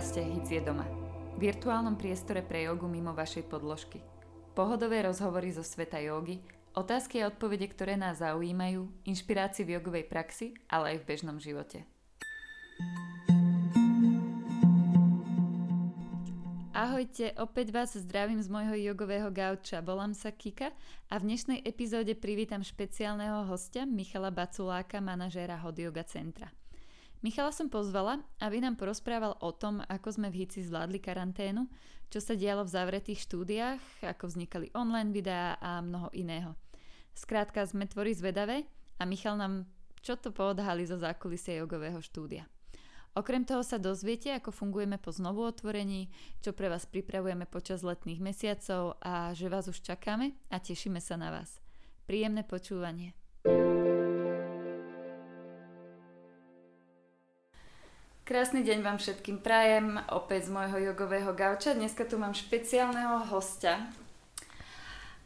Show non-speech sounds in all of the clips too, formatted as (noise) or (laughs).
V podcaste Hic je doma. Virtuálnom priestore pre jogu mimo vašej podložky. Pohodové rozhovory zo sveta jogy, otázky a odpovede, ktoré nás zaujímajú, inšpirácii v jogovej praxi, ale aj v bežnom živote. Ahojte, opäť vás zdravím z môjho jogového gauča. Volám sa Kika a v dnešnej epizóde privítam špeciálneho hostia Michala Baculáka, manažéra Hot Yoga Centra. Michala som pozvala, aby nám porozprával o tom, ako sme v Hici zvládli karanténu, čo sa dialo v zavretých štúdiách, ako vznikali online videá a mnoho iného. Skrátka sme tvorí zvedavé a Michal nám čo to poodhali zo zákulisia jogového štúdia. Okrem toho sa dozviete, ako fungujeme po znovu otvorení, čo pre vás pripravujeme počas letných mesiacov a že vás už čakáme a tešíme sa na vás. Príjemné počúvanie. Krásny deň vám všetkým prajem, opäť z môjho jogového gauča. Dneska tu mám špeciálneho hostia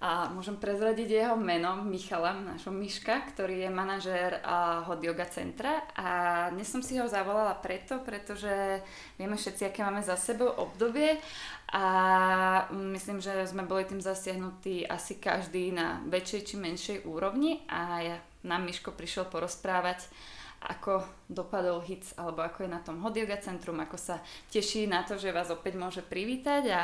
a môžem prezradiť jeho meno, Michala, našho Miška, ktorý je manažér Hot Yoga Centra. A dnes som si ho zavolala preto, pretože vieme všetci, aké máme za sebou obdobie. A myslím, že sme boli tým zasiahnutí asi každý na väčšej či menšej úrovni. A ja, nám Miško prišiel porozprávať ako dopadol HIC, alebo ako je na tom Hot Yoga Centrum, ako sa teší na to, že vás opäť môže privítať a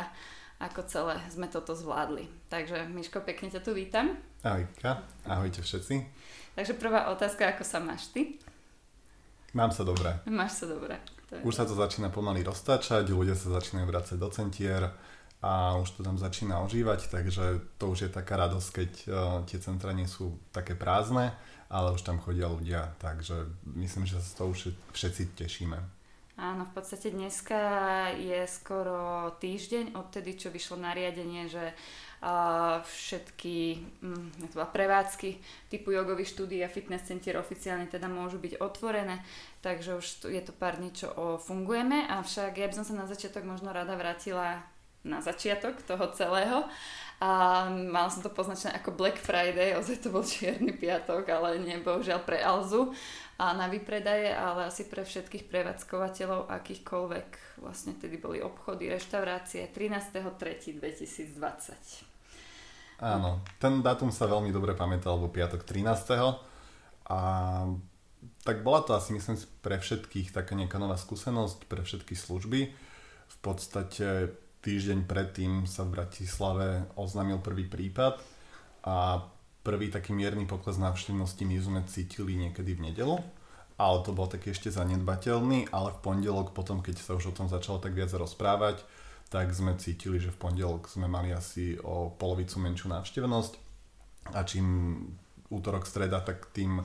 ako celé sme toto zvládli. Takže Miško, pekne ťa tu vítam. Ahojka, ahojte všetci. Takže prvá otázka, ako sa máš ty? Mám sa dobre. Máš sa dobre. Už sa to začína pomaly roztáčať, ľudia sa začínajú vrácať do centier a už to tam začína ožívať, takže to už je taká radosť, keď uh, tie centra nie sú také prázdne ale už tam chodia ľudia, takže myslím, že sa z toho všetci tešíme. Áno, v podstate dneska je skoro týždeň odtedy, čo vyšlo nariadenie, že všetky um, prevádzky typu jogových štúdí a fitness center oficiálne teda môžu byť otvorené, takže už je to pár niečo o fungujeme, avšak ja by som sa na začiatok možno rada vrátila na začiatok toho celého a mala som to poznačené ako Black Friday, ozaj to bol čierny piatok, ale nie bohužiaľ pre Alzu a na vypredaje, ale asi pre všetkých prevádzkovateľov akýchkoľvek. Vlastne tedy boli obchody, reštaurácie 13.3.2020. Áno, ten dátum sa veľmi dobre pamätal, lebo piatok 13. A tak bola to asi myslím pre všetkých taká nejaká nová skúsenosť, pre všetky služby. V podstate týždeň predtým sa v Bratislave oznámil prvý prípad a prvý taký mierny pokles návštevnosti my sme cítili niekedy v nedelu, ale to bol taký ešte zanedbateľný, ale v pondelok potom, keď sa už o tom začalo tak viac rozprávať, tak sme cítili, že v pondelok sme mali asi o polovicu menšiu návštevnosť a čím útorok, streda, tak tým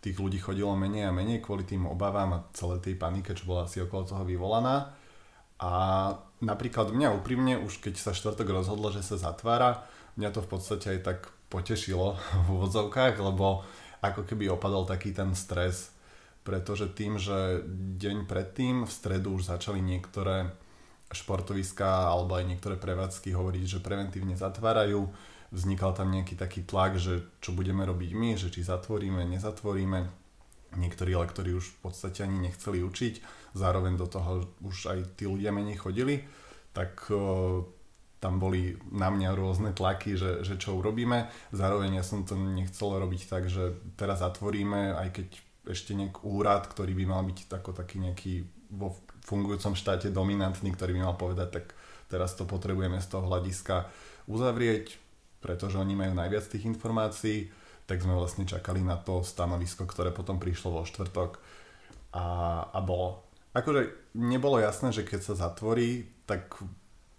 tých ľudí chodilo menej a menej kvôli tým obavám a celej tej panike, čo bola asi okolo toho vyvolaná. A napríklad mňa úprimne, už keď sa štvrtok rozhodlo, že sa zatvára, mňa to v podstate aj tak potešilo (laughs) v úvodzovkách, lebo ako keby opadol taký ten stres, pretože tým, že deň predtým v stredu už začali niektoré športoviská alebo aj niektoré prevádzky hovoriť, že preventívne zatvárajú, vznikal tam nejaký taký tlak, že čo budeme robiť my, že či zatvoríme, nezatvoríme. Niektorí lektori už v podstate ani nechceli učiť zároveň do toho už aj tí ľudia menej chodili, tak tam boli na mňa rôzne tlaky, že, že čo urobíme. Zároveň ja som to nechcel robiť tak, že teraz zatvoríme, aj keď ešte nejak úrad, ktorý by mal byť tako, taký nejaký vo fungujúcom štáte dominantný, ktorý by mal povedať, tak teraz to potrebujeme z toho hľadiska uzavrieť, pretože oni majú najviac tých informácií, tak sme vlastne čakali na to stanovisko, ktoré potom prišlo vo štvrtok a, a bolo akože nebolo jasné, že keď sa zatvorí, tak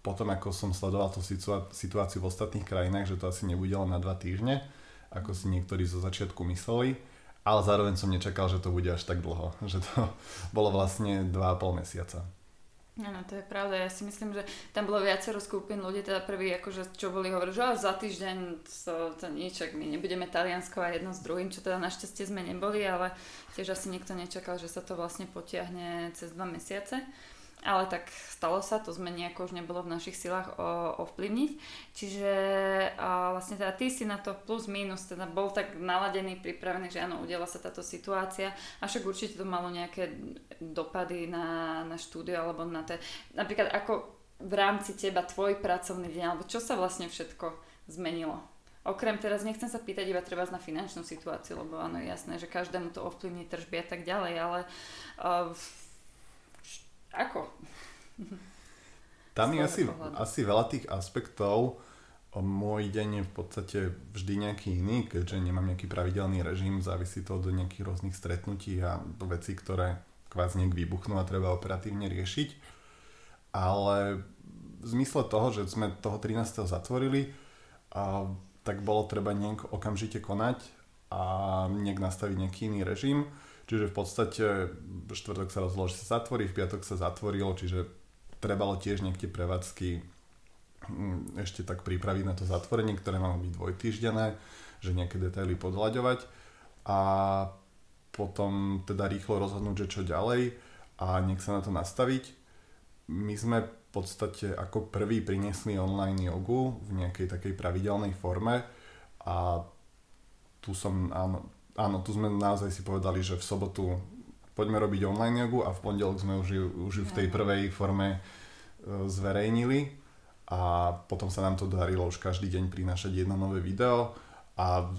potom ako som sledoval tú situáciu v ostatných krajinách, že to asi nebude len na dva týždne, ako si niektorí zo začiatku mysleli, ale zároveň som nečakal, že to bude až tak dlho, (laughs) že to bolo vlastne 2,5 mesiaca. Áno, to je pravda. Ja si myslím, že tam bolo viacero skupín ľudí, teda prvý, akože, čo boli hovorili, že za týždeň to, to nič, my nebudeme Taliansko a jedno s druhým, čo teda našťastie sme neboli, ale tiež asi nikto nečakal, že sa to vlastne potiahne cez dva mesiace. Ale tak stalo sa, to sme nejako už nebolo v našich silách ovplyvniť. Čiže vlastne teda ty si na to plus minus teda bol tak naladený, pripravený, že áno, udiala sa táto situácia, a však určite to malo nejaké dopady na, na štúdio alebo na te, napríklad ako v rámci teba tvoj pracovný deň, alebo čo sa vlastne všetko zmenilo? Okrem teraz nechcem sa pýtať iba treba na finančnú situáciu, lebo áno, je jasné, že každému to ovplyvní tržby a tak ďalej, ale uh, ako? Tam je asi, asi veľa tých aspektov. Môj deň je v podstate vždy nejaký iný, keďže nemám nejaký pravidelný režim, závisí to od nejakých rôznych stretnutí a vecí, ktoré kvázi nejak vybuchnú a treba operatívne riešiť. Ale v zmysle toho, že sme toho 13. zatvorili, a, tak bolo treba nejak okamžite konať a nejak nastaviť nejaký iný režim. Čiže v podstate štvrtok sa rozhodlo, že sa zatvorí, v piatok sa zatvorilo, čiže trebalo tiež niekde prevádzky mm, ešte tak pripraviť na to zatvorenie, ktoré malo byť dvojtýždené, že nejaké detaily podľaďovať a potom teda rýchlo rozhodnúť, že čo ďalej a nech sa na to nastaviť. My sme v podstate ako prvý priniesli online jogu v nejakej takej pravidelnej forme a tu som, áno, áno, tu sme naozaj si povedali, že v sobotu poďme robiť online jogu a v pondelok sme už ju, už ju v tej prvej forme e, zverejnili. A potom sa nám to darilo už každý deň prinášať jedno nové video. A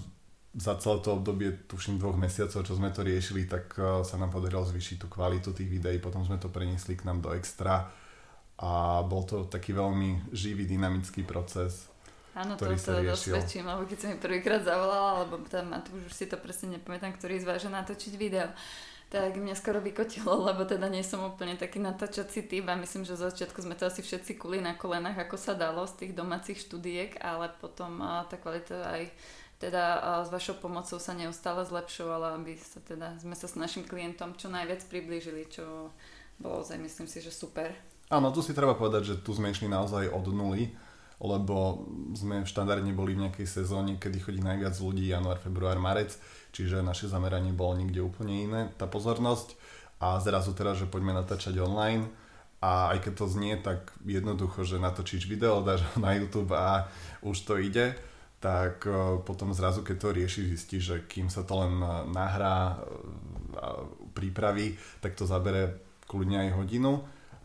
za celé to obdobie, tuším dvoch mesiacov, čo sme to riešili, tak e, sa nám podarilo zvýšiť tú kvalitu tých videí, potom sme to preniesli k nám do extra. A bol to taký veľmi živý, dynamický proces Áno, to, to dosvedčím, lebo keď som mi prvýkrát zavolala, lebo tam, tu už si to presne nepamätám, ktorý zvážil natočiť video, tak mňa skoro vykotilo, (laughs) lebo teda nie som úplne taký natáčací typ a myslím, že z začiatku sme to asi všetci kuli na kolenách, ako sa dalo z tých domácich študiek, ale potom tá kvalita aj teda s vašou pomocou sa neustále zlepšovala, aby sa teda, sme sa s našim klientom čo najviac priblížili, čo bolo ozaj, myslím si, že super. Áno, tu si treba povedať, že tu sme išli naozaj od nuly lebo sme štandardne boli v nejakej sezóne, kedy chodí najviac ľudí, január, február, marec, čiže naše zameranie bolo niekde úplne iné, tá pozornosť. A zrazu teraz, že poďme natáčať online a aj keď to znie tak jednoducho, že natočíš video, dáš ho na YouTube a už to ide, tak e, potom zrazu, keď to riešiš, zistíš, že kým sa to len nahrá a pripraví, tak to zabere kľudne aj hodinu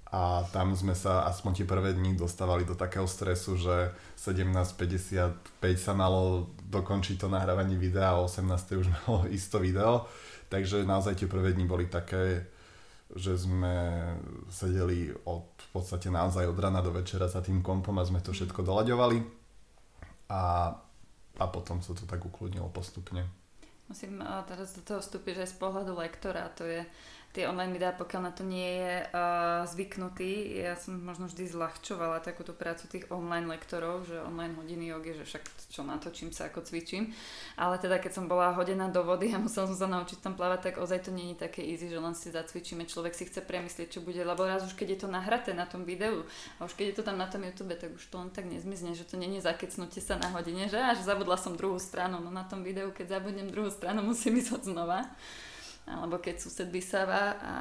a tam sme sa aspoň tie prvé dni dostávali do takého stresu, že 17.55 sa malo dokončiť to nahrávanie videa a 18. už (laughs) malo isto video. Takže naozaj tie prvé dni boli také, že sme sedeli od, v podstate naozaj od rana do večera za tým kompom a sme to všetko doľaďovali a, a potom sa to tak ukludnilo postupne. Musím teraz do toho vstúpiť, že aj z pohľadu lektora to je tie online videá, pokiaľ na to nie je uh, zvyknutý. Ja som možno vždy zľahčovala takúto prácu tých online lektorov, že online hodiny jogy, že však čo natočím sa, ako cvičím. Ale teda keď som bola hodená do vody a (laughs) musela som sa naučiť tam plávať, tak ozaj to nie je také easy, že len si zacvičíme. Človek si chce premyslieť, čo bude, lebo raz už keď je to nahraté na tom videu a už keď je to tam na tom YouTube, tak už to len tak nezmizne, že to nie je zakecnutie sa na hodine, že až zabudla som druhú stranu, no na tom videu, keď zabudnem druhú stranu, musím ísť znova. Alebo keď sused vysáva a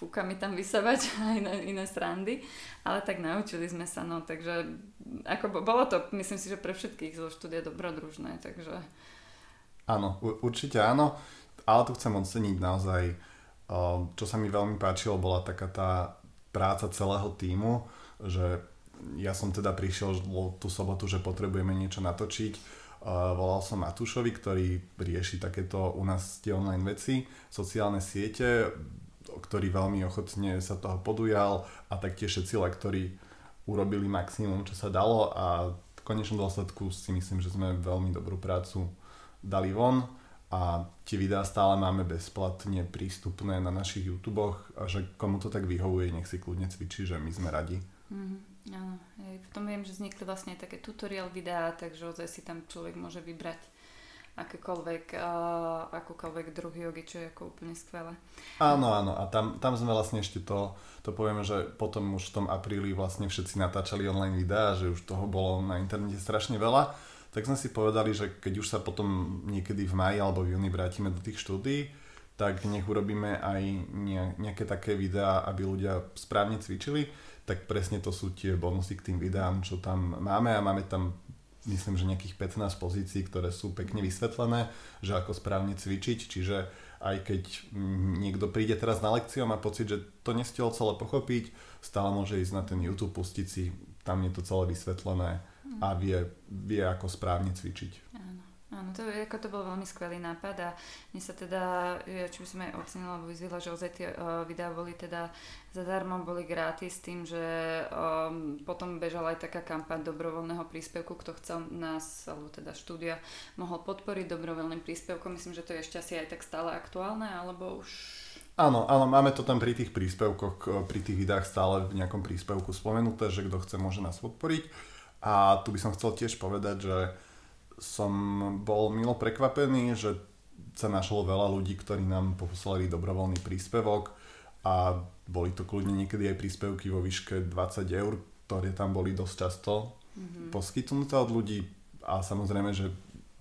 fúka mi tam vysávať (laughs) aj na iné srandy, ale tak naučili sme sa, no takže ako bolo to, myslím si, že pre všetkých zo štúdia dobrodružné, takže... Áno, určite áno, ale tu chcem oceniť naozaj, čo sa mi veľmi páčilo, bola taká tá práca celého týmu, že ja som teda prišiel tú sobotu, že potrebujeme niečo natočiť, volal som Matúšovi, ktorý rieši takéto u nás tie online veci, sociálne siete, ktorý veľmi ochotne sa toho podujal a taktiež všetci lektori urobili maximum, čo sa dalo a v konečnom dôsledku si myslím, že sme veľmi dobrú prácu dali von a tie videá stále máme bezplatne prístupné na našich YouTube že komu to tak vyhovuje, nech si kľudne cvičí, že my sme radi. Mm-hmm. Áno, aj potom viem, že vznikli vlastne také tutorial videá, takže ozaj si tam človek môže vybrať akékoľvek, uh, akúkoľvek druh jogy, čo je ako úplne skvelé. Áno, áno, a tam, tam sme vlastne ešte to, to povieme, že potom už v tom apríli vlastne všetci natáčali online videá, že už toho bolo na internete strašne veľa, tak sme si povedali, že keď už sa potom niekedy v maji alebo v júni vrátime do tých štúdií, tak nech urobíme aj nejaké také videá, aby ľudia správne cvičili, tak presne to sú tie bonusy k tým videám, čo tam máme a máme tam myslím, že nejakých 15 pozícií, ktoré sú pekne vysvetlené, že ako správne cvičiť, čiže aj keď niekto príde teraz na lekciu a má pocit, že to nestiel celé pochopiť, stále môže ísť na ten YouTube, pustiť si, tam je to celé vysvetlené a vie, vie ako správne cvičiť. Áno. Áno, to, ako to bol veľmi skvelý nápad a mne sa teda, ja či by som aj ocenila alebo vyzvila, že ozaj tie uh, videá boli teda zadarmo, boli gratis tým, že um, potom bežala aj taká kampaň dobrovoľného príspevku, kto chcel nás, alebo teda štúdia, mohol podporiť dobrovoľným príspevkom. Myslím, že to je ešte asi aj tak stále aktuálne, alebo už Áno, ale máme to tam pri tých príspevkoch, pri tých videách stále v nejakom príspevku spomenuté, že kto chce, môže nás podporiť. A tu by som chcel tiež povedať, že som bol milo prekvapený, že sa našlo veľa ľudí, ktorí nám poslali dobrovoľný príspevok a boli to kľudne niekedy aj príspevky vo výške 20 eur, ktoré tam boli dosť často mm-hmm. poskytnuté od ľudí a samozrejme, že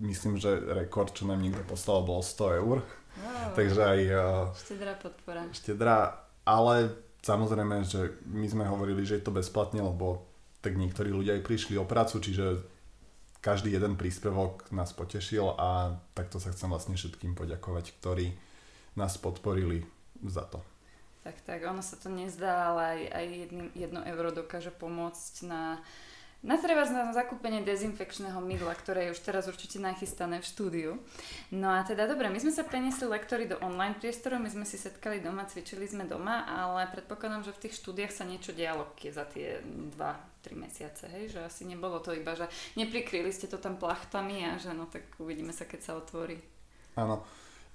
myslím, že rekord, čo nám niekto poslal, bol 100 eur. Wow. Takže aj... Štedrá podpora. Štedrá, ale samozrejme, že my sme hovorili, že je to bezplatne, lebo tak niektorí ľudia aj prišli o prácu, čiže každý jeden príspevok nás potešil a takto sa chcem vlastne všetkým poďakovať, ktorí nás podporili za to. Tak, tak, ono sa to nezdá, ale aj, aj jedný, jedno euro dokáže pomôcť na, na treba na zakúpenie dezinfekčného mydla, ktoré je už teraz určite nachystané v štúdiu. No a teda dobre, my sme sa preniesli lektory do online priestoru, my sme si setkali doma, cvičili sme doma, ale predpokladám, že v tých štúdiách sa niečo dialo za tie dva 3 mesiace, hej, že asi nebolo to iba, že neprikryli ste to tam plachtami a že no tak uvidíme sa, keď sa otvorí. Áno,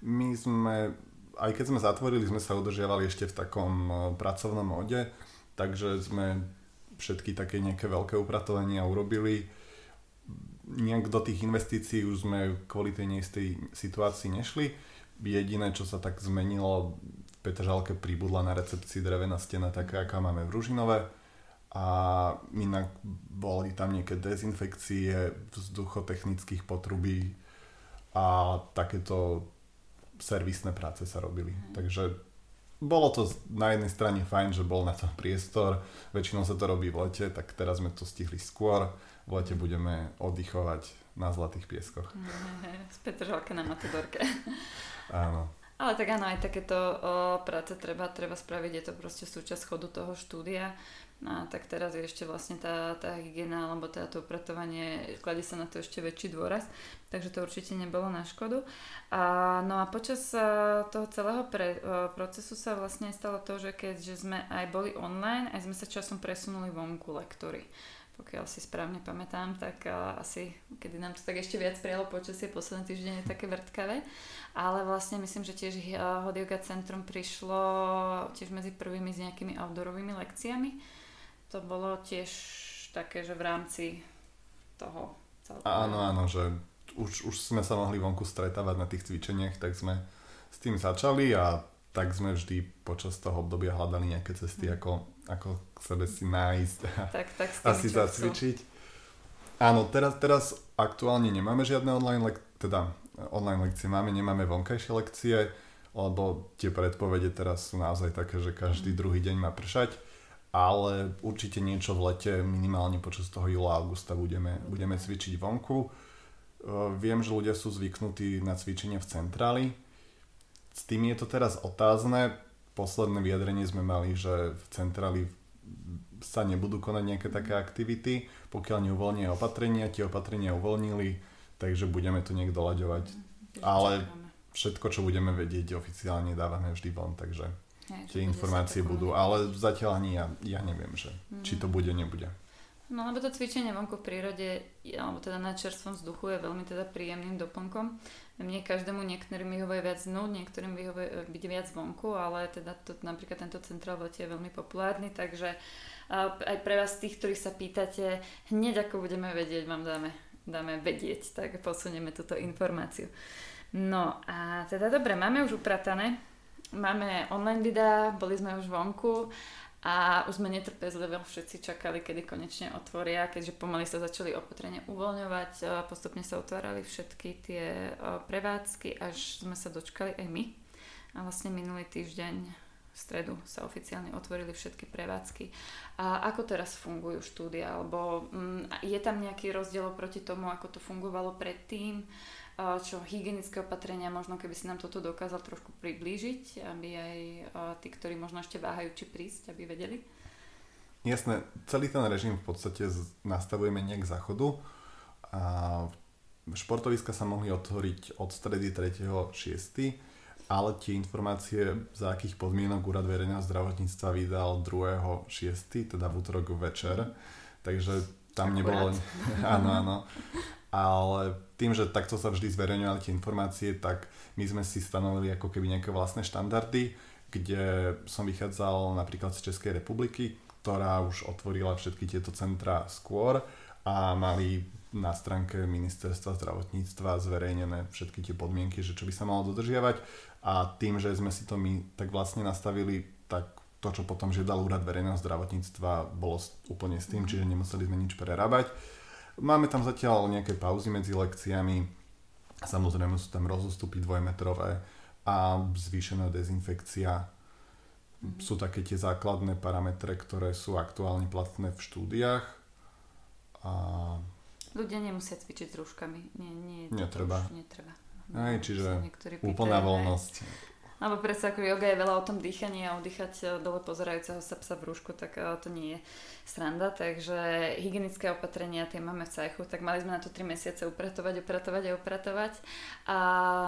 my sme, aj keď sme zatvorili, sme sa udržiavali ešte v takom e, pracovnom ode, takže sme všetky také nejaké veľké upratovania urobili. Nejak do tých investícií už sme kvôli tej neistej situácii nešli. Jediné, čo sa tak zmenilo, v Petržalke pribudla na recepcii drevená stena taká, aká máme v Ružinové a inak boli tam nejaké dezinfekcie vzduchotechnických potrubí a takéto servisné práce sa robili. Mm. Takže bolo to na jednej strane fajn, že bol na to priestor, väčšinou sa to robí v lete, tak teraz sme to stihli skôr, v lete budeme oddychovať na Zlatých pieskoch. (laughs) Z Petržalka na Matadorke. (laughs) Áno. Ale tak áno, aj takéto o, práce treba, treba spraviť, je to proste súčasť chodu toho štúdia. No tak teraz je ešte vlastne tá, tá hygiena alebo teda to upratovanie, kladie sa na to ešte väčší dôraz, takže to určite nebolo na škodu. A, no a počas toho celého pre, procesu sa vlastne stalo to, že keďže sme aj boli online, aj sme sa časom presunuli vonku lektory. Pokiaľ si správne pamätám, tak uh, asi, kedy nám to tak ešte viac prijalo počasie, posledný týždeň je také vrtkavé, ale vlastne myslím, že tiež uh, Centrum prišlo tiež medzi prvými s nejakými outdoorovými lekciami, to bolo tiež také, že v rámci toho celkového. Áno, áno, že už, už sme sa mohli vonku stretávať na tých cvičeniach, tak sme s tým začali a tak sme vždy počas toho obdobia hľadali nejaké cesty, mm. ako, ako k sebe si nájsť a, tak, tak a si zacvičiť. Áno, teraz, teraz aktuálne nemáme žiadne online, lek- teda online lekcie máme, nemáme vonkajšie lekcie, lebo tie predpovede teraz sú naozaj také, že každý mm. druhý deň má pršať ale určite niečo v lete, minimálne počas toho júla, augusta budeme, budeme cvičiť vonku. E, viem, že ľudia sú zvyknutí na cvičenie v centráli. S tým je to teraz otázne. Posledné vyjadrenie sme mali, že v centráli sa nebudú konať nejaké také aktivity, pokiaľ neuvoľnia opatrenia, tie opatrenia uvoľnili, takže budeme to niekto doľaďovať. Ale všetko, čo budeme vedieť, oficiálne dávame vždy von, takže Hej, tie informácie budú, ale zatiaľ ani ja, ja neviem, že mm. či to bude, nebude. No lebo to cvičenie vonku v prírode, alebo teda na čerstvom vzduchu je veľmi teda príjemným doplnkom. Mne každému niektorým vyhovuje viac dnu, niektorým vyhovuje e, byť viac vonku, ale teda to, napríklad tento centrál je veľmi populárny, takže aj pre vás tých, ktorí sa pýtate, hneď ako budeme vedieť, vám dáme, dáme vedieť, tak posunieme túto informáciu. No a teda dobre, máme už upratané Máme online videá, boli sme už vonku a už sme netrpezlivo všetci čakali, kedy konečne otvoria, keďže pomaly sa začali opatrenia uvoľňovať, postupne sa otvárali všetky tie prevádzky, až sme sa dočkali aj my. A vlastne minulý týždeň v stredu sa oficiálne otvorili všetky prevádzky. A ako teraz fungujú štúdia? Alebo mm, je tam nejaký rozdiel proti tomu, ako to fungovalo predtým? Čo hygienické opatrenia, možno keby si nám toto dokázal trošku priblížiť, aby aj tí, ktorí možno ešte váhajú, či prísť, aby vedeli? Jasné, celý ten režim v podstate nastavujeme nejak záchodu a športoviska sa mohli otvoriť od stredy 3.6 ale tie informácie, za akých podmienok Úrad verejného zdravotníctva vydal 2.6., teda v útorok večer, takže tam Akurát. nebolo... (laughs) áno, áno. Ale tým, že takto sa vždy zverejňovali tie informácie, tak my sme si stanovili ako keby nejaké vlastné štandardy, kde som vychádzal napríklad z Českej republiky, ktorá už otvorila všetky tieto centra skôr a mali na stránke ministerstva zdravotníctva zverejnené všetky tie podmienky, že čo by sa malo dodržiavať a tým, že sme si to my tak vlastne nastavili, tak to, čo potom žiadal úrad verejného zdravotníctva, bolo úplne s tým, mhm. čiže nemuseli sme nič prerábať. Máme tam zatiaľ nejaké pauzy medzi lekciami, samozrejme sú tam rozostupy dvojmetrové a zvýšená dezinfekcia. Mm-hmm. Sú také tie základné parametre, ktoré sú aktuálne platné v štúdiách. A... Ľudia nemusia cvičiť s rúškami. Nie, nie, netreba. netreba. Aj, čiže úplná voľnosť. Alebo predsa ako yoga je veľa o tom dýchaní a oddychať e, dole pozerajúceho sa psa v rúšku, tak e, to nie je sranda. Takže hygienické opatrenia tie máme v cajchu, tak mali sme na to 3 mesiace upratovať, upratovať a upratovať. A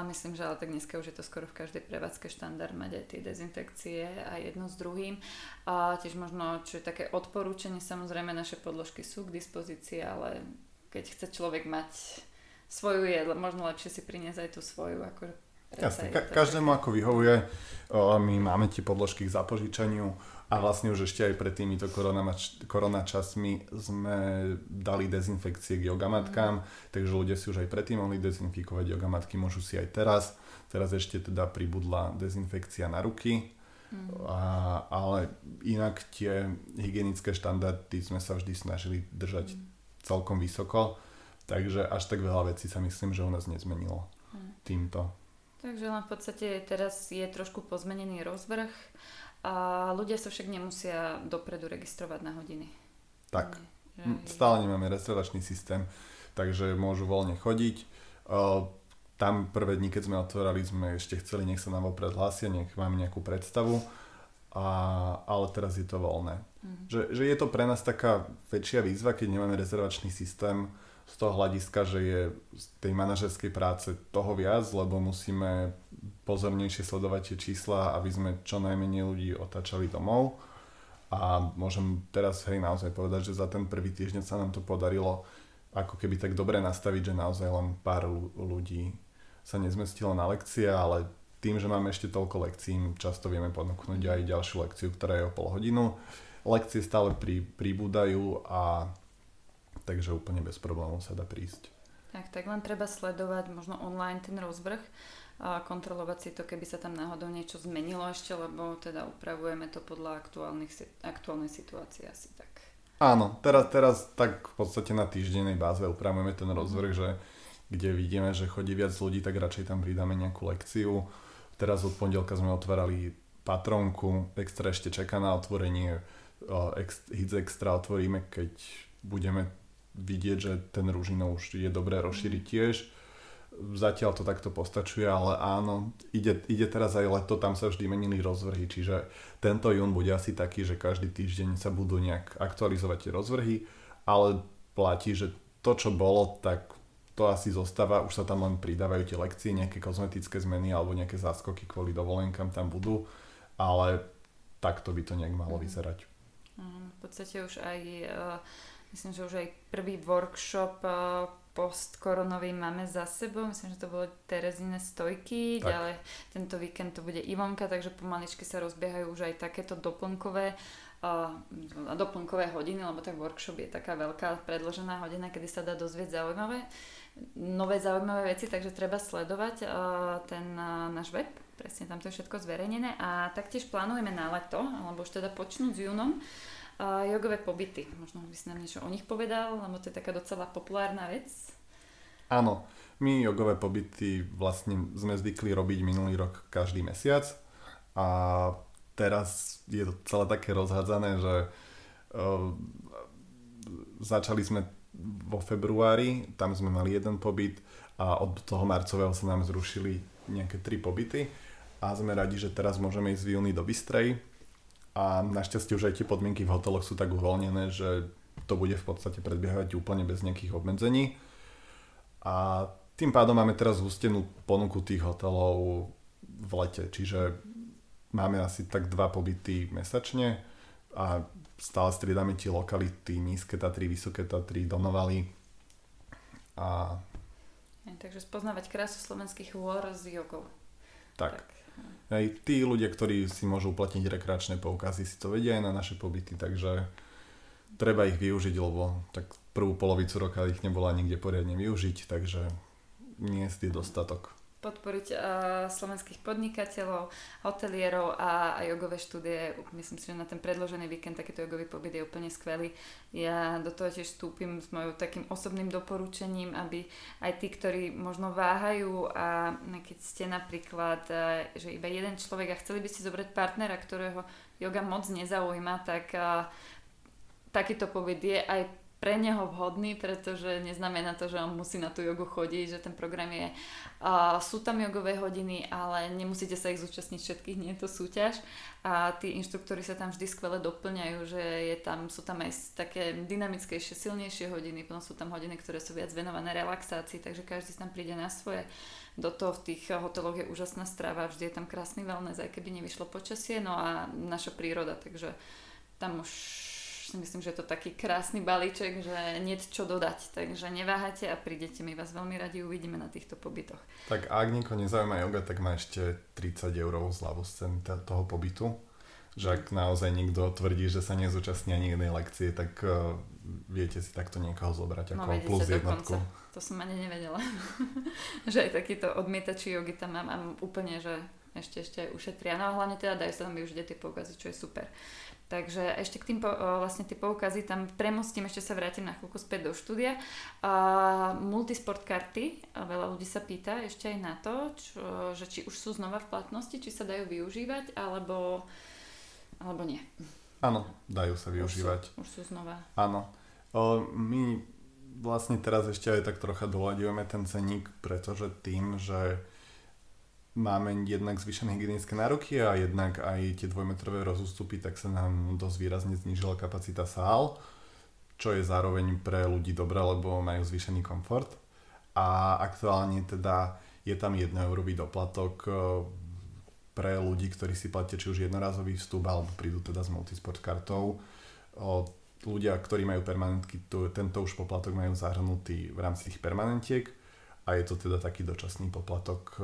myslím, že ale tak dneska už je to skoro v každej prevádzke štandard mať aj tie dezinfekcie a jedno s druhým. A tiež možno, čo je také odporúčanie, samozrejme naše podložky sú k dispozícii, ale keď chce človek mať svoju jedlo, možno lepšie si priniesť aj tú svoju. Ako Jasne, ka- každému ako vyhovuje. My máme tie podložky k zapožičaniu a vlastne už ešte aj pred týmito korona, korona časmi sme dali dezinfekcie k jogamatkám, mm. takže ľudia si už aj predtým mohli dezinfikovať jogamatky, môžu si aj teraz. Teraz ešte teda pribudla dezinfekcia na ruky, mm. a, ale inak tie hygienické štandardy sme sa vždy snažili držať mm. celkom vysoko Takže až tak veľa vecí sa myslím, že u nás nezmenilo hm. týmto. Takže len v podstate teraz je trošku pozmenený rozvrh a ľudia sa však nemusia dopredu registrovať na hodiny. Tak, Nie, stále nemáme rezervačný systém, takže môžu voľne chodiť. Tam prvé dni, keď sme otvorili, sme ešte chceli, nech sa nám vopred hlásia, nech máme nejakú predstavu, a, ale teraz je to voľné. Mm. Že, že je to pre nás taká väčšia výzva, keď nemáme rezervačný systém, z toho hľadiska, že je z tej manažerskej práce toho viac, lebo musíme pozornejšie sledovať tie čísla, aby sme čo najmenej ľudí otáčali domov. A môžem teraz hej naozaj povedať, že za ten prvý týždeň sa nám to podarilo ako keby tak dobre nastaviť, že naozaj len pár ľudí sa nezmestilo na lekcie, ale tým, že máme ešte toľko lekcií, často vieme ponúknuť aj ďalšiu lekciu, ktorá je o pol hodinu. Lekcie stále pri, pribúdajú a takže úplne bez problémov sa dá prísť. Tak, tak len treba sledovať možno online ten rozvrh a kontrolovať si to, keby sa tam náhodou niečo zmenilo ešte, lebo teda upravujeme to podľa aktuálnej situácie asi tak. Áno, teraz, teraz tak v podstate na týždennej báze upravujeme ten rozvrh, že kde vidíme, že chodí viac ľudí, tak radšej tam pridáme nejakú lekciu. Teraz od pondelka sme otvárali patronku, extra ešte čaká na otvorenie, ex, Hits Extra otvoríme, keď budeme vidieť, že ten Ružinov už je dobré rozšíriť tiež. Zatiaľ to takto postačuje, ale áno, ide, ide teraz aj leto, tam sa vždy menili rozvrhy, čiže tento jún bude asi taký, že každý týždeň sa budú nejak aktualizovať tie rozvrhy, ale platí, že to, čo bolo, tak to asi zostáva, už sa tam len pridávajú tie lekcie, nejaké kozmetické zmeny alebo nejaké záskoky kvôli dovolenkám tam budú, ale takto by to nejak malo mhm. vyzerať. v podstate už aj uh Myslím, že už aj prvý workshop eh, post-koronový máme za sebou. Myslím, že to bolo Terezine stojky, tak. ďalej tento víkend to bude Ivonka, takže pomaličky sa rozbiehajú už aj takéto doplnkové uh, doplnkové hodiny, lebo tak workshop je taká veľká predložená hodina, kedy sa dá dozvieť zaujímavé nové zaujímavé veci, takže treba sledovať uh, ten uh, náš web, presne tam to je všetko zverejnené a taktiež plánujeme na leto, alebo už teda počnúť s júnom, Uh, jogové pobyty. Možno by si nám niečo o nich povedal, lebo to je taká docela populárna vec. Áno, my jogové pobyty vlastne sme zvykli robiť minulý rok každý mesiac a teraz je to celé také rozhádzané, že uh, začali sme vo februári, tam sme mali jeden pobyt a od toho marcového sa nám zrušili nejaké tri pobyty a sme radi, že teraz môžeme ísť v júni do Bystrej a našťastie už aj tie podmienky v hoteloch sú tak uvoľnené, že to bude v podstate predbiehať úplne bez nejakých obmedzení a tým pádom máme teraz zhustenú ponuku tých hotelov v lete, čiže máme asi tak dva pobyty mesačne a stále striedame tie lokality, nízke Tatry, vysoké Tatry, Donovali a... Takže spoznávať krásu slovenských hôr s jogou. Tak. tak. Aj tí ľudia, ktorí si môžu uplatniť rekreačné poukazy, si to vedia aj na naše pobyty, takže treba ich využiť, lebo tak prvú polovicu roka ich nebola nikde poriadne využiť, takže nie je dostatok. Podporiť uh, slovenských podnikateľov, hotelierov a, a jogové štúdie. Myslím si, že na ten predložený víkend takýto jogový pobyt je úplne skvelý. Ja do toho tiež vstúpim s mojou takým osobným doporučením, aby aj tí, ktorí možno váhajú a keď ste napríklad, uh, že iba jeden človek a chceli by ste zobrať partnera, ktorého yoga moc nezaujíma, tak uh, takýto pobyt je aj pre neho vhodný, pretože neznamená to, že on musí na tú jogu chodiť, že ten program je... Uh, sú tam jogové hodiny, ale nemusíte sa ich zúčastniť všetkých, nie je to súťaž. A tí inštruktori sa tam vždy skvele doplňajú, že je tam, sú tam aj také dynamickejšie, silnejšie hodiny, potom sú tam hodiny, ktoré sú viac venované relaxácii, takže každý tam príde na svoje. Do toho v tých hoteloch je úžasná strava, vždy je tam krásny wellness, aj keby nevyšlo počasie, no a naša príroda, takže tam už si myslím, že je to taký krásny balíček, že nie čo dodať. Takže neváhajte a prídete, my vás veľmi radi uvidíme na týchto pobytoch. Tak ak niekoho nezaujíma yoga, tak má ešte 30 eur zľavu z ceny toho pobytu. Že ak naozaj niekto tvrdí, že sa nezúčastní ani jednej lekcie, tak uh, viete si takto niekoho zobrať ako no, plus jednotku. Dokonca. To som ani nevedela. (laughs) že aj takýto odmietači jogy tam mám, mám úplne, že ešte, ešte aj ušetria. No a hlavne teda dajú sa tam využiť tie poukazy, čo je super. Takže ešte k tým vlastne tie poukazy, tam premostím, ešte sa vrátim na chvíľku späť do štúdia. Uh, multisport karty, veľa ľudí sa pýta ešte aj na to, čo, že či už sú znova v platnosti, či sa dajú využívať, alebo, alebo nie. Áno, dajú sa využívať. Už sú, už sú znova. Áno. O, my vlastne teraz ešte aj tak trocha doľadujeme ten ceník, pretože tým, že máme jednak zvýšené hygienické nároky a jednak aj tie dvojmetrové rozústupy, tak sa nám dosť výrazne znížila kapacita sál, čo je zároveň pre ľudí dobré, lebo majú zvýšený komfort. A aktuálne teda je tam 1 eurový doplatok e, pre ľudí, ktorí si platia či už jednorazový vstup alebo prídu teda s multisport kartou. Ľudia, ktorí majú permanentky, tento už poplatok majú zahrnutý v rámci tých permanentiek a je to teda taký dočasný poplatok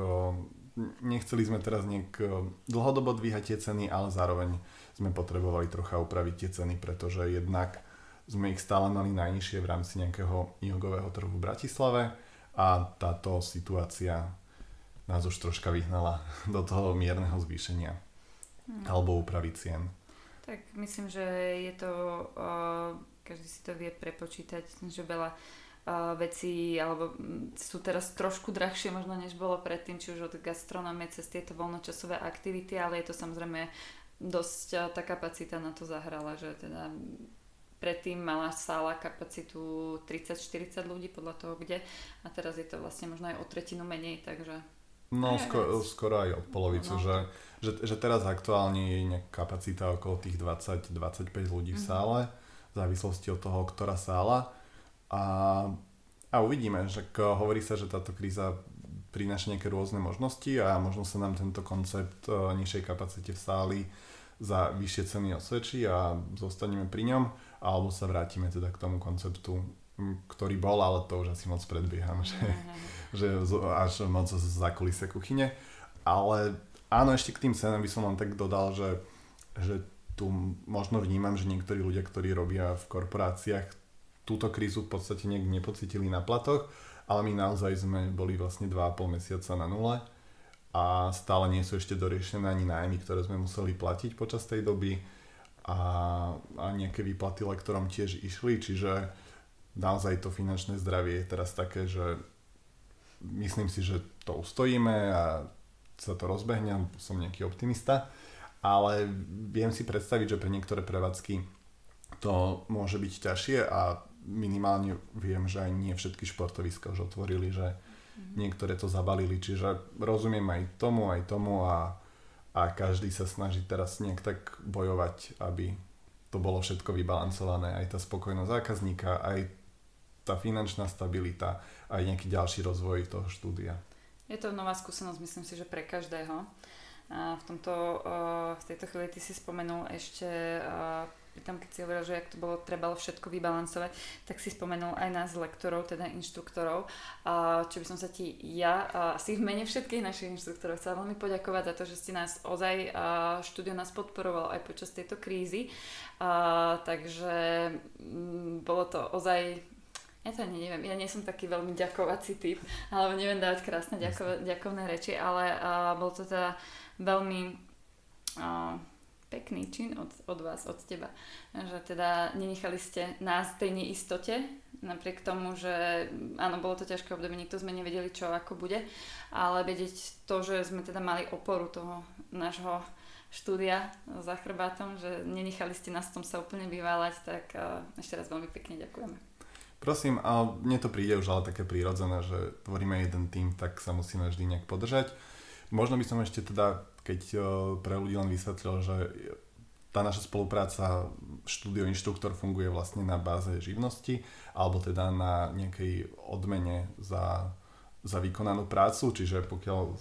nechceli sme teraz nejak eh, dlhodobo dvíhať tie ceny, ale zároveň sme potrebovali trocha upraviť tie ceny, pretože jednak sme ich stále mali najnižšie v rámci nejakého jogového trhu v Bratislave a táto situácia nás už troška vyhnala (laughs) do toho mierneho zvýšenia hmm. alebo úpravy cien. Tak myslím, že je to, uh, každý si to vie prepočítať, že veľa veci alebo sú teraz trošku drahšie možno než bolo predtým, či už od gastronomie cez tieto voľnočasové aktivity, ale je to samozrejme dosť tá kapacita na to zahrala, že teda predtým mala sála kapacitu 30-40 ľudí podľa toho kde a teraz je to vlastne možno aj o tretinu menej, takže No skoro, skoro aj od polovicu, no, no. Že, že, že teraz aktuálne je nejaká kapacita okolo tých 20-25 ľudí v mhm. sále, v závislosti od toho, ktorá sála a, a uvidíme, že hovorí sa, že táto kríza prináša nejaké rôzne možnosti a možno sa nám tento koncept e, nižšej kapacite v sáli za vyššie ceny osvedčí a zostaneme pri ňom, alebo sa vrátime teda k tomu konceptu, ktorý bol, ale to už asi moc predbieham, že, (laughs) že až moc za kulise kuchyne. Ale áno, ešte k tým cenám by som len tak dodal, že, že tu možno vnímam, že niektorí ľudia, ktorí robia v korporáciách, túto krízu v podstate nejak nepocitili na platoch, ale my naozaj sme boli vlastne 2,5 mesiaca na nule a stále nie sú ešte doriešené ani nájmy, ktoré sme museli platiť počas tej doby a, a nejaké výplaty lektorom tiež išli, čiže naozaj to finančné zdravie je teraz také, že myslím si, že to ustojíme a sa to rozbehne, som nejaký optimista, ale viem si predstaviť, že pre niektoré prevádzky to môže byť ťažšie a minimálne viem, že aj nie všetky športoviska už otvorili, že mm-hmm. niektoré to zabalili, čiže rozumiem aj tomu, aj tomu a, a každý sa snaží teraz nejak tak bojovať, aby to bolo všetko vybalancované, aj tá spokojnosť zákazníka, aj tá finančná stabilita, aj nejaký ďalší rozvoj toho štúdia. Je to nová skúsenosť, myslím si, že pre každého. A v, tomto, v tejto chvíli ty si spomenul ešte si hovoril, že ak to bolo, trebalo všetko vybalancovať, tak si spomenul aj nás lektorov, teda inštruktorov, čo by som sa ti ja asi v mene všetkých našich inštruktorov chcela veľmi poďakovať za to, že ste nás ozaj, štúdio nás podporoval aj počas tejto krízy, takže m, mm, bolo to ozaj ja to ani neviem, ja nie som taký veľmi ďakovací typ, alebo neviem dávať krásne ďako, ďakovné reči, ale uh, bol to teda veľmi uh, pekný čin od, od vás, od teba, že teda nenechali ste nás tej neistote, napriek tomu, že áno, bolo to ťažké obdobie, nikto sme nevedeli, čo ako bude, ale vedieť to, že sme teda mali oporu toho nášho štúdia za chrbátom, že nenechali ste nás v tom sa úplne vyváľať, tak ešte raz veľmi pekne ďakujeme. Prosím, a mne to príde už ale také prírodzené, že tvoríme jeden tým, tak sa musíme vždy nejak podržať. Možno by som ešte teda, keď e, pre ľudí len vysvetlil, že tá naša spolupráca štúdio inštruktor funguje vlastne na báze živnosti alebo teda na nejakej odmene za, za vykonanú prácu, čiže pokiaľ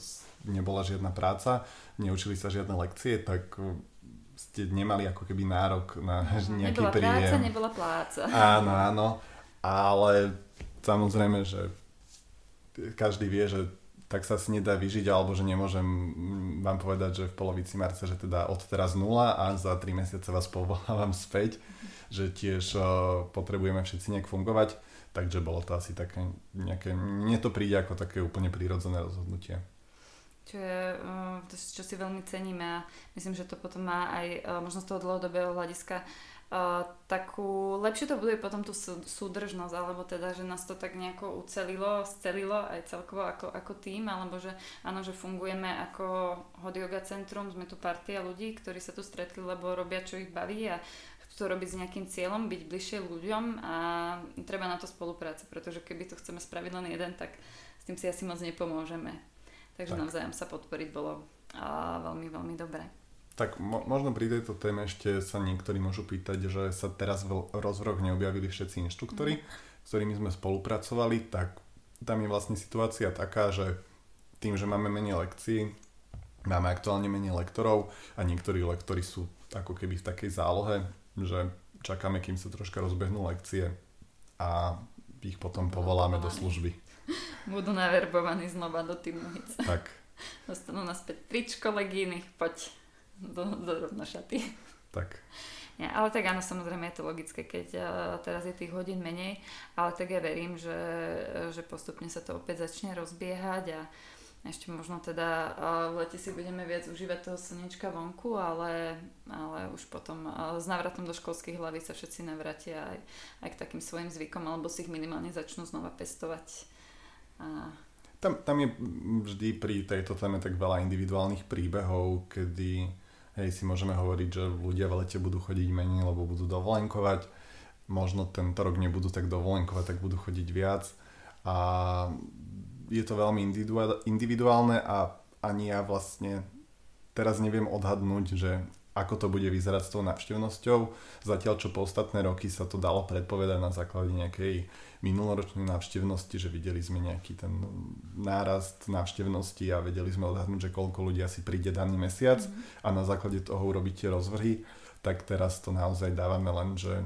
nebola žiadna práca, neučili sa žiadne lekcie, tak e, ste nemali ako keby nárok na nejaký nebola príjem. Práca, nebola pláca. Áno, áno ale samozrejme, že každý vie, že tak sa si nedá vyžiť, alebo že nemôžem vám povedať, že v polovici marca, že teda od teraz nula a za 3 mesiace vás povolávam (laughs) späť, že tiež uh, potrebujeme všetci nejak fungovať, takže bolo to asi také nejaké, mne to príde ako také úplne prírodzené rozhodnutie. Čo, je, to, čo si veľmi ceníme a myslím, že to potom má aj uh, možno z toho dlhodobého hľadiska uh, takú, lepšie to bude potom tú súdržnosť, alebo teda, že nás to tak nejako ucelilo, scelilo aj celkovo ako, ako tým, alebo že áno, že fungujeme ako Hot Yoga Centrum, sme tu partia ľudí, ktorí sa tu stretli, lebo robia, čo ich baví a chcú to robiť s nejakým cieľom, byť bližšie ľuďom a treba na to spolupráca, pretože keby to chceme spraviť len jeden, tak s tým si asi moc nepomôžeme. Takže tak. navzájom sa podporiť bolo a veľmi, veľmi dobré. Tak mo- možno pri tejto téme ešte sa niektorí môžu pýtať, že sa teraz v rozvroch neobjavili všetci inštruktori, mm. s ktorými sme spolupracovali, tak tam je vlastne situácia taká, že tým, že máme menej lekcií, máme aktuálne menej lektorov a niektorí lektori sú ako keby v takej zálohe, že čakáme, kým sa troška rozbehnú lekcie a ich potom povoláme do služby. (laughs) Budú naverbovaní znova do týmu Tak. Dostanú naspäť tričko, legíny, poď do, do rovno šaty. Tak. Ja, ale tak áno, samozrejme je to logické, keď uh, teraz je tých hodín menej, ale tak ja verím, že, že postupne sa to opäť začne rozbiehať a ešte možno teda uh, v lete si budeme viac užívať toho slnečka vonku, ale, ale už potom s návratom do školských hlavy sa všetci navratia aj, aj k takým svojim zvykom, alebo si ich minimálne začnú znova pestovať. A... Tam, tam je vždy pri tejto téme tak veľa individuálnych príbehov, kedy Hej, si môžeme hovoriť, že ľudia v lete budú chodiť menej, lebo budú dovolenkovať. Možno tento rok nebudú tak dovolenkovať, tak budú chodiť viac. A je to veľmi individuálne a ani ja vlastne teraz neviem odhadnúť, že ako to bude vyzerať s tou návštevnosťou. Zatiaľ, čo po ostatné roky sa to dalo predpovedať na základe nejakej minuloročnej návštevnosti, že videli sme nejaký ten nárast návštevnosti a vedeli sme odhadnúť, že koľko ľudí asi príde daný mesiac mm-hmm. a na základe toho urobiť tie rozvrhy, tak teraz to naozaj dávame len, že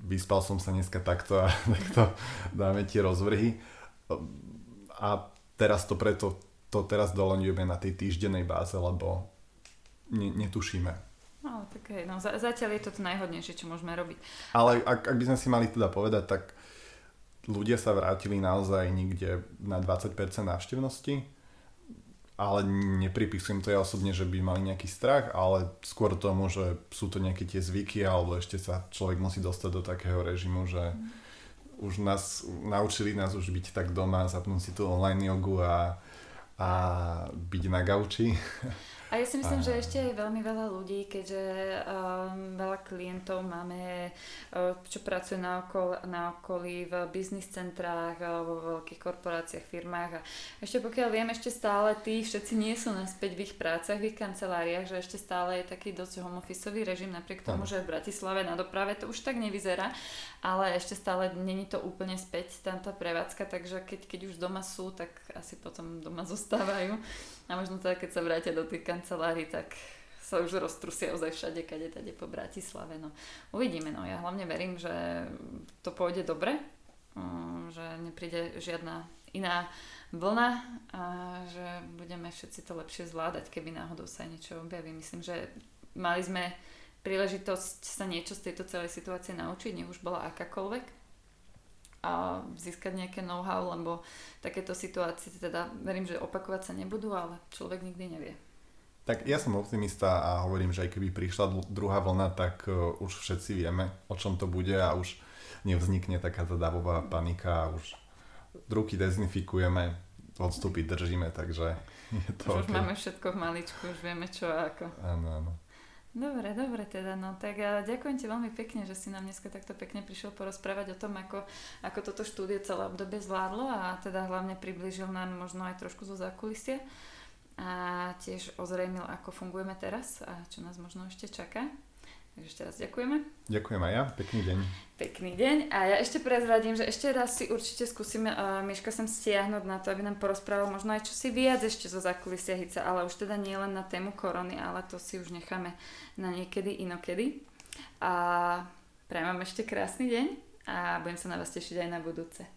vyspal som sa dneska takto a (laughs) takto dáme tie rozvrhy. A teraz to preto, to teraz dolenujeme na tej týždennej báze, lebo ne, netušíme. No, tak hej, no zatiaľ je to to najhodnejšie, čo môžeme robiť. Ale ak, ak by sme si mali teda povedať, tak ľudia sa vrátili naozaj niekde na 20% návštevnosti, ale nepripisujem to ja osobne, že by mali nejaký strach, ale skôr tomu, že sú to nejaké tie zvyky, alebo ešte sa človek musí dostať do takého režimu, že už nás, naučili nás už byť tak doma, zapnúť si tú online jogu a, a byť na gauči. (laughs) A ja si myslím, a... že ešte je veľmi veľa ľudí, keďže um, veľa klientov máme, uh, čo pracuje na, okol, na okolí v biznis centrách, uh, vo veľkých korporáciách, firmách a ešte pokiaľ viem, ešte stále tí všetci nie sú naspäť v ich prácach, v ich kanceláriách, že ešte stále je taký dosť home režim, napriek tomu, že v Bratislave na doprave to už tak nevyzerá, ale ešte stále není to úplne späť tam tá prevádzka, takže keď, keď už doma sú, tak asi potom doma zostávajú. A možno teda, keď sa vrátia do tých kancelárií, tak sa už roztrusia ozaj všade, kade tade po Bratislave. No, uvidíme, no ja hlavne verím, že to pôjde dobre, že nepríde žiadna iná vlna a že budeme všetci to lepšie zvládať, keby náhodou sa niečo objaví. Myslím, že mali sme príležitosť sa niečo z tejto celej situácie naučiť, nech už bola akákoľvek a získať nejaké know-how, lebo takéto situácie teda verím, že opakovať sa nebudú, ale človek nikdy nevie. Tak ja som optimista a hovorím, že aj keby prišla druhá vlna, tak uh, už všetci vieme, o čom to bude a už nevznikne taká zadávová panika a už ruky dezinfikujeme, odstupy držíme, takže je to Už, okay. už máme všetko v maličku, už vieme čo a ako. Áno, áno. Dobre, dobre teda, no tak a ďakujem ti veľmi pekne, že si nám dneska takto pekne prišiel porozprávať o tom, ako, ako toto štúdio celé obdobie zvládlo a teda hlavne priblížil nám možno aj trošku zo zákulisia a tiež ozrejmil, ako fungujeme teraz a čo nás možno ešte čaká. Takže ešte raz ďakujeme. Ďakujem aj ja, pekný deň. Pekný deň a ja ešte prezradím, že ešte raz si určite skúsime uh, Miška sem stiahnuť na to, aby nám porozprával možno aj čo si viac ešte zo zákulisia Hica, ale už teda nie len na tému korony, ale to si už necháme na niekedy inokedy. A prajem vám ešte krásny deň a budem sa na vás tešiť aj na budúce.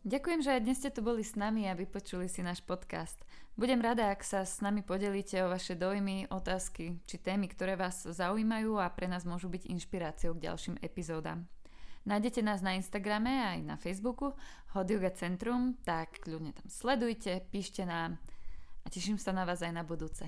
Ďakujem, že aj dnes ste tu boli s nami a vypočuli si náš podcast. Budem rada, ak sa s nami podelíte o vaše dojmy, otázky či témy, ktoré vás zaujímajú a pre nás môžu byť inšpiráciou k ďalším epizódam. Nájdete nás na Instagrame aj na Facebooku Hot Yoga Centrum, tak kľudne tam sledujte, píšte nám a teším sa na vás aj na budúce.